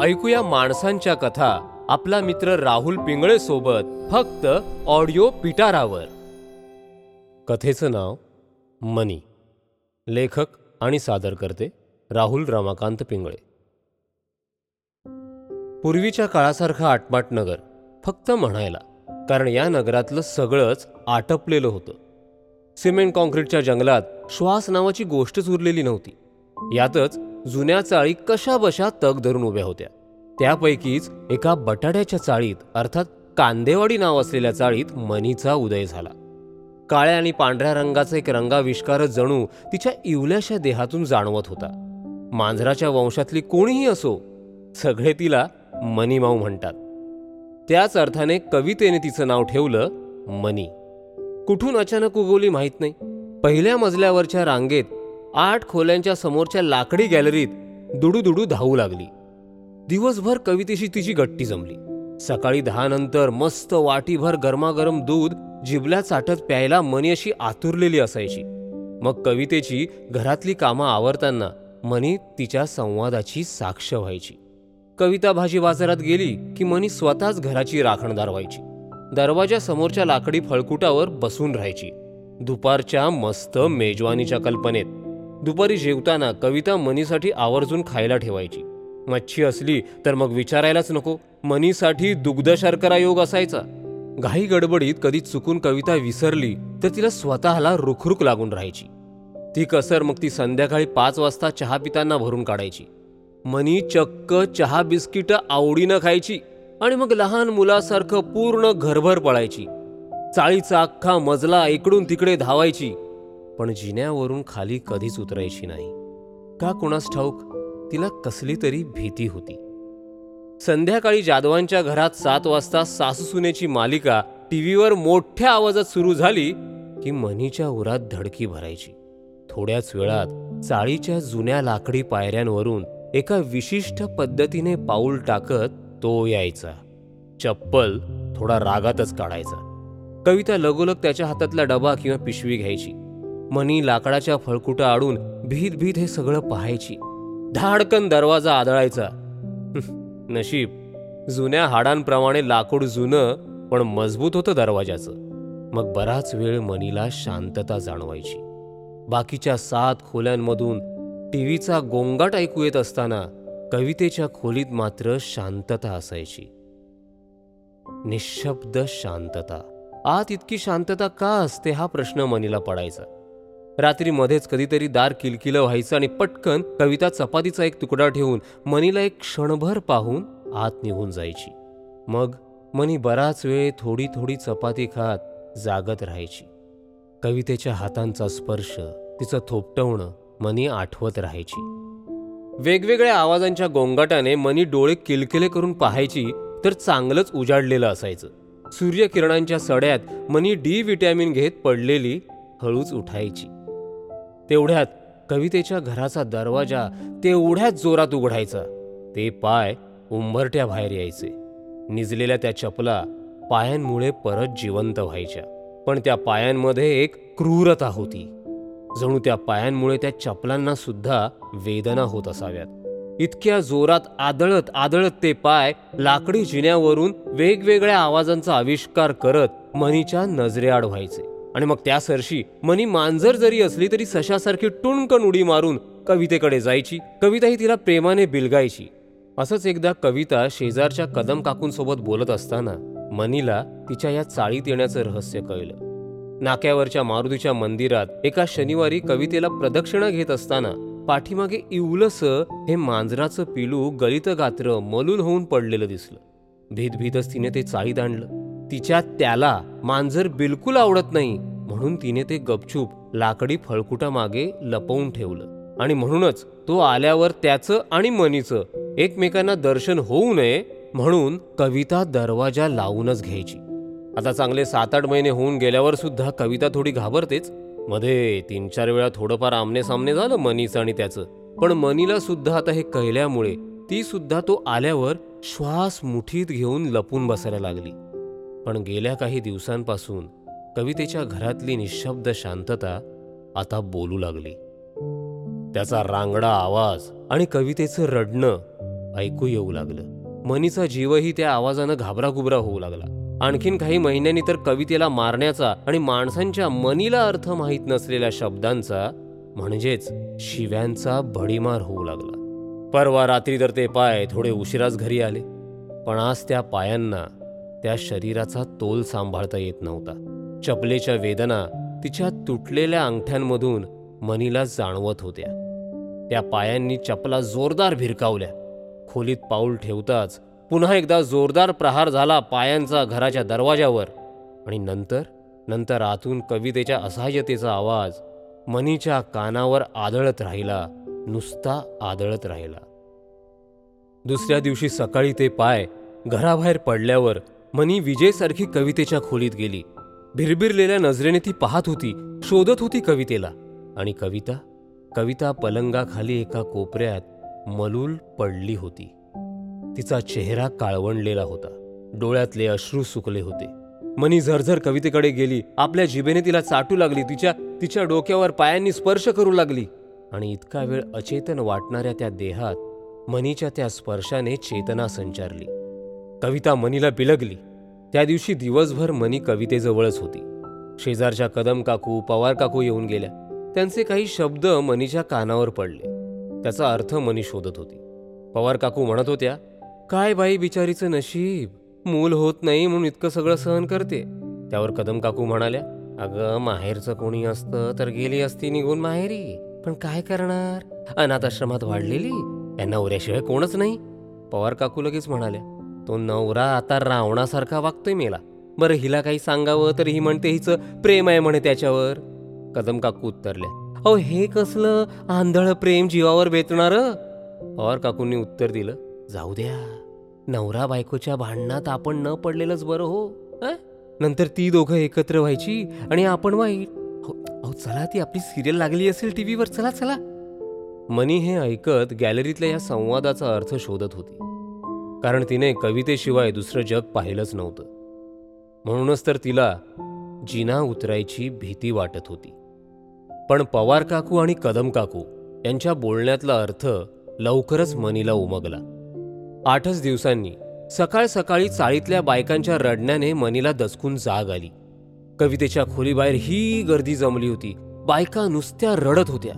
ऐकूया माणसांच्या कथा. आपला मित्र राहुल पिंगळे सोबत फक्त ऑडिओ पिटारावर. कथेचं नाव मनी. लेखक आणि सादर करते राहुल रमाकांत पिंगळे. पूर्वीच्या काळासारखा आटमाट नगर फक्त म्हणायला कारण या नगरातलं सगळंच आटपलेलं होतं. सिमेंट कॉन्क्रीटच्या जंगलात श्वास नावाची गोष्टच उरलेली नव्हती. यातच जुन्या चाळी कशाबशा तग धरून उभ्या होत्या. त्यापैकीच एका बटाट्याच्या चाळीत अर्थात कांदेवाडी नाव असलेल्या चाळीत मनीचा उदय झाला. काळ्या आणि पांढऱ्या रंगाचा एक रंगाविष्कार जणू तिच्या इवल्याशा देहातून जाणवत होता. मांजराच्या वंशातली कोणीही असो सगळे तिला मनीमाऊ म्हणतात. त्याच अर्थाने कवितेने तिचं नाव ठेवलं मनी कुठून अचानक उगवली माहीत नाही. पहिल्या मजल्यावरच्या रांगेत आठ खोल्यांच्या समोरच्या लाकडी गॅलरीत दुडू दुडू धावू लागली. दिवसभर कवितेशी तिची गट्टी जमली. सकाळी दहा नंतर मस्त वाटीभर गरमागरम दूध जिबल्या चाटत प्यायला मनी अशी आतुरलेली असायची. मग कवितेची घरातली कामं आवरताना मनी तिच्या संवादाची साक्ष व्हायची. कविता भाजी बाजारात गेली की मनी स्वतःच घराची राखणदार व्हायची. दरवाजा समोरच्या लाकडी फळकुटावर बसून राहायची. दुपारच्या मस्त मेजवानीच्या कल्पनेत दुपारी जेवताना कविता मनीसाठी आवर्जून खायला ठेवायची. मच्छी असली तर मग विचारायलाच नको. मनीसाठी दुग्ध शर्करा योग असायचा. घाई गडबडीत कधी चुकून कविता विसरली तर तिला स्वतःला रुखरुख लागून राहायची. ती कसर मग ती संध्याकाळी पाच वाजता चहा पिताना भरून काढायची. मनी चक्क चहा बिस्किटं आवडीनं खायची आणि मग लहान मुलासारखं पूर्ण घरभर पळायची. चाळीचा अख्खा मजला इकडून तिकडे धावायची. पण जिन्यावरून खाली कधीच उतरायची नाही. का कुणास ठाऊक तिला कसली तरी भीती होती. संध्याकाळी जाधवांच्या घरात सात वाजता सासूसुनेची मालिका टीव्हीवर मोठ्या आवाजात सुरू झाली की मनीच्या उरात धडकी भरायची. थोड्याच वेळात चाळीच्या जुन्या लाकडी पायऱ्यांवरून एका विशिष्ट पद्धतीने पाऊल टाकत तो यायचा. चप्पल थोडा रागातच काढायचा. कविता लगोलग त्याच्या हातातला डबा किंवा पिशवी घ्यायची. मनी लाकडाच्या फळकुटा आडून भीत भीत हे सगळं पाहायची. धाडकन दरवाजा आदळायचा. नशीब. जुन्या हाडांप्रमाणे लाकूड जुनं पण मजबूत होतं दरवाजाचं. मग बराच वेळ मनीला शांतता जाणवायची. बाकीच्या सात खोल्यांमधून टीव्हीचा गोंगाट ऐकू येत असताना कवितेच्या खोलीत मात्र शांतता असायची. निशब्द शांतता. आत इतकी शांतता का असते हा प्रश्न मनीला पडायचा. रात्री मध्येच कधीतरी दार किलकिलं व्हायचं आणि पटकन कविता चपातीचा एक तुकडा ठेवून मनीला एक क्षणभर पाहून आत निघून जायची. मग मनी बराच वेळ थोडी थोडी चपाती खात जागत राहायची. कवितेच्या हातांचा स्पर्श तिचं थोपटवणं मनी आठवत राहायची. वेगवेगळ्या आवाजांच्या गोंगाटाने मनी डोळे किलकिले करून पाहायची तर चांगलंच उजाडलेलं असायचं. सूर्यकिरणांच्या सड्यात मनी डी व्हिटॅमिन घेत पडलेली हळूच उठायची. तेवढ्यात कवितेच्या घराचा दरवाजा तेवढ्याच जोरात उघडायचा. ते पाय उंबरट्या बाहेर यायचे. निजलेल्या त्या चपला पायांमुळे परत जिवंत व्हायच्या. पण त्या पायांमध्ये एक क्रूरता होती. जणू त्या पायांमुळे त्या चपलांना सुद्धा वेदना होत असाव्यात. इतक्या जोरात आदळत आदळत ते पाय लाकडी जिन्यावरून वेगवेगळ्या आवाजांचा आविष्कार करत मनीच्या नजरेआड व्हायचे. आणि मग त्या सरशी मनी मांजर जरी असली तरी सशासारखी टुणकण उडी मारून कवितेकडे जायची. कविताही तिला प्रेमाने बिलगायची. असंच एकदा कविता शेजारच्या कदम काकूंसोबत बोलत असताना मनीला तिच्या या चाळीत येण्याचं रहस्य कळलं. नाक्यावरच्या मारुतीच्या मंदिरात एका शनिवारी कवितेला प्रदक्षिणा घेत असताना पाठीमागे इवलस हे मांजराचं पिलू गलित गात्र मलूल होऊन पडलेलं दिसलं. भीत भीतच तिने ते चाळीत आणलं. तिच्या त्याला मांजर बिलकुल आवडत नाही. म्हणून तिने ते गपचूप लाकडी फळकुटा मागे लपवून ठेवलं. आणि म्हणूनच तो आल्यावर त्याचं आणि मनीचं एकमेकांना दर्शन होऊ नये म्हणून कविता दरवाजा लावूनच घ्यायची. आता चांगले सात आठ महिने होऊन गेल्यावर सुद्धा कविता थोडी घाबरतेच. मध्ये तीन चार वेळा थोडंफार आमने सामने झालं मनीचं आणि त्याचं. पण मनीला सुद्धा आता हे कळल्यामुळे ती सुद्धा तो आल्यावर श्वास मुठीत घेऊन लपून बसायला लागली. पण गेल्या काही दिवसांपासून कवितेच्या घरातली निशब्द शांतता आता बोलू लागली. त्याचा रांगडा आवाज आणि कवितेचं रडणं ऐकू येऊ लागलं. मनीचा जीवही त्या आवाजानं घाबराघुबरा होऊ लागला. आणखीन काही महिन्यांनी तर कवितेला मारण्याचा आणि माणसांच्या मनीला अर्थ माहीत नसलेल्या शब्दांचा म्हणजेच शिव्यांचा भडीमार होऊ लागला. परवा रात्री तर ते पाय थोडे उशिराच घरी आले. पण आज त्या पायांना त्या शरीराचा तोल सांभाळता येत नव्हता. चपलेच्या वेदना तिच्या तुटलेल्या अंगठ्यांमधून मनीला जाणवत होत्या. त्या पायांनी चपला जोरदार भिरकावल्या. खोलीत पाऊल ठेवताच पुन्हा एकदा जोरदार प्रहार झाला पायांचा घराच्या दरवाजावर. आणि नंतर नंतर आतून कवितेच्या असहाय्यतेचा आवाज मनीच्या कानावर आदळत राहिला नुसता आदळत राहिला. दुसऱ्या दिवशी सकाळी ते पाय घराबाहेर पडल्यावर मनी विजेसारखी कवितेच्या खोलीत गेली. भिरभिरलेल्या नजरेने ती पाहत होती शोधत होती कवितेला. आणि कविता कविता पलंगाखाली एका कोपऱ्यात मलूल पडली होती. तिचा चेहरा काळवणलेला होता. डोळ्यातले अश्रू सुकले होते. मनी झरझर कवितेकडे गेली. आपल्या जिभेने तिला चाटू लागली. तिच्या तिच्या डोक्यावर पायांनी स्पर्श करू लागली. आणि इतका वेळ अचेतन वाटणाऱ्या त्या देहात मनीच्या त्या स्पर्शाने चेतना संचारली. कविता मनीला बिलगली. त्या दिवशी दिवसभर मनी कवितेजवळच होती. शेजारच्या कदम काकू पवार काकू येऊन गेल्या. त्यांचे काही शब्द मनीच्या कानावर पडले. त्याचा अर्थ मनी शोधत होती. पवार काकू म्हणत होत्या काय बाई बिचारीचं नशीब? मूल होत नाही म्हणून इतकं सगळं सहन करते. त्यावर कदम काकू म्हणाल्या अगं माहेरचं कोणी असतं तर गेली असती निघून माहेरी. पण काय करणार? अनाथ आश्रमात वाढलेली. यांना उऱ्याशिवाय कोणच नाही. पवार काकू लगेच म्हणाल्या तो नवरा आता रावणासारखा वागतोय मेला. बरं हिला काही सांगावं तर ही म्हणते हिचं प्रेम आहे म्हणे त्याच्यावर. कदम काकू उत्तरल्या अहो हे कसलं आंधळ प्रेम जीवावर बेतणार? पवार काकूंनी उत्तर दिलं जाऊ द्या. नवरा बायकोच्या भांडणात आपण न पडलेलंच बरं हो नंतर ती दोघं एकत्र व्हायची आणि आपण वाईट. अहो अहो, चला ती आपली सिरियल लागली असेल टीव्हीवर चला चला. मनी हे ऐकत गॅलरीतल्या या संवादाचा अर्थ शोधत होती. कारण तिने कवितेशिवाय दुसरं जग पाहिलंच नव्हतं. म्हणूनच तर तिला जिना उतरायची भीती वाटत होती. पण पवार काकू आणि कदम काकू यांच्या बोलण्यातला अर्थ लवकरच मनीला उमगला. आठच दिवसांनी सकाळ सकाळी चाळीतल्या बायकांच्या रडण्याने मनीला दचकून जाग आली. कवितेच्या खोलीबाहेर ही गर्दी जमली होती. बायका नुसत्या रडत होत्या.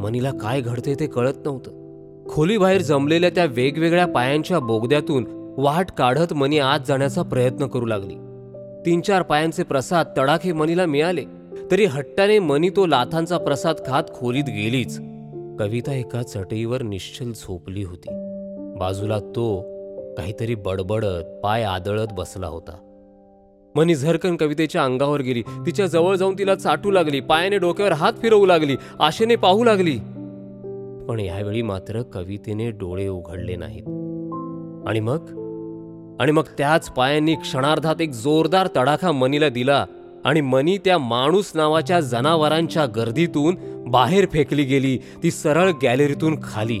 मनीला काय घडते ते कळत नव्हतं. खोलीबाहेर जमलेल्या त्या वेगवेगळ्या पायांच्या बोगद्यातून वाट काढत मनी आत जाण्याचा प्रयत्न करू लागली. तीन चार पायांचे प्रसाद तडाखे मनीला मिळाले तरी हट्टाने मनी तो लाथांचा प्रसाद खात खोलीत गेलीच. कविता एका चटईवर निश्चल झोपली होती. बाजूला तो काहीतरी बडबडत पाय आदळत बसला होता. मनी झरकन कवितेच्या अंगावर गेली. तिच्या जवळ जाऊन तिला चाटू लागली पायाने डोक्यावर हात फिरवू लागली आशेने पाहू लागली. पण ह्यावेळी मात्र कवितेने डोळे उघडले नाहीत. आणि मग? आणि मग त्याच पायांनी क्षणार्धात एक जोरदार तडाखा मनीला दिला आणि मनी त्या माणूस नावाच्या जनावरांच्या गर्दीतून बाहेर फेकली गेली ती सरळ गॅलरीतून खाली.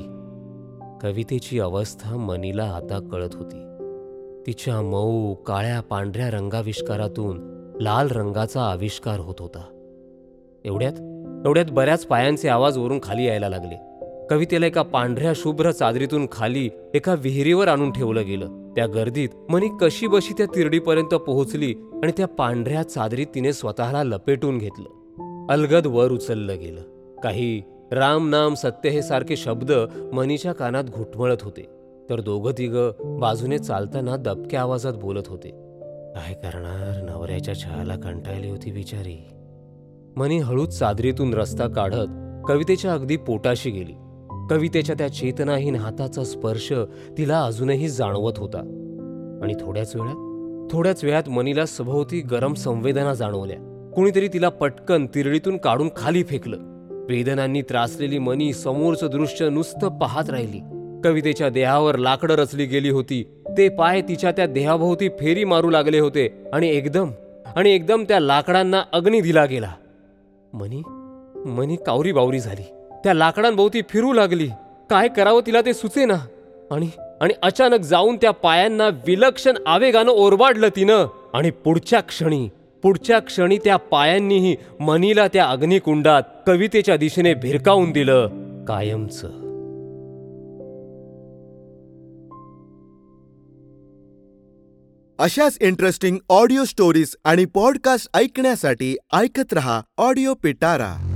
कवितेची अवस्था मनीला आता कळत होती. तिच्या मऊ काळ्या पांढऱ्या रंगाविष्कारातून लाल रंगाचा आविष्कार होत होता. एवढ्यात? एवढ्यात बऱ्याच पायांचे आवाज वरून खाली यायला लागले. कवितेला एका पांढऱ्या शुभ्र चादरीतून खाली एका विहिरीवर आणून ठेवलं गेलं. त्या गर्दीत मनी कशी बशी त्या तिरडीपर्यंत पोहोचली आणि त्या पांढऱ्या चादरीत तिने स्वतःला लपेटून घेतलं. अलगद वर उचललं गेलं. काही राम नाम सत्य हे सारखे शब्द मनीच्या कानात घुटमळत होते. तर दोघं तिघं बाजूने चालताना दबक्या आवाजात बोलत होते. काय करणार नवऱ्याच्या छायाला कंटाळली होती बिचारी. मनी हळूच चादरीतून रस्ता काढत कवितेच्या अगदी पोटाशी गेली. कवितेच्या त्या चेतनाहीन हाताचा स्पर्श तिला अजूनही जाणवत होता. आणि थोड्याच वेळात थोड्याच वेळात मनीला सभोवती गरम संवेदना जाणवल्या. कुणीतरी तिला पटकन तिरडीतून काढून खाली फेकलं. वेदनांनी त्रासलेली मनी समोरचं दृश्य नुसतं पाहत राहिली. कवितेच्या देहावर लाकडं रचली गेली होती. ते पाय तिच्या त्या देहाभोवती फेरी मारू लागले होते आणि एकदम आणि एकदम त्या लाकडांना अग्नी दिला गेला. मनी मनी कावरी बावरी झाली. त्या लाकडांभोवती फिरू लागली. काय करावं तिला ते सुचे ना आणि आणि अचानक जाऊन त्या पायांना विलक्षण आवेगानं ओरबाडलं तिनं. आणि पुढच्या क्षणी पुढच्या क्षणी त्या पायांनीही मनीला त्या अग्निकुंडात कवितेच्या दिशेने भिरकावून दिलं. कायमच. अशाच इंटरेस्टिंग ऑडिओ स्टोरीज आणि पॉडकास्ट ऐकण्यासाठी ऐकत रहा ऑडिओ पिटारा.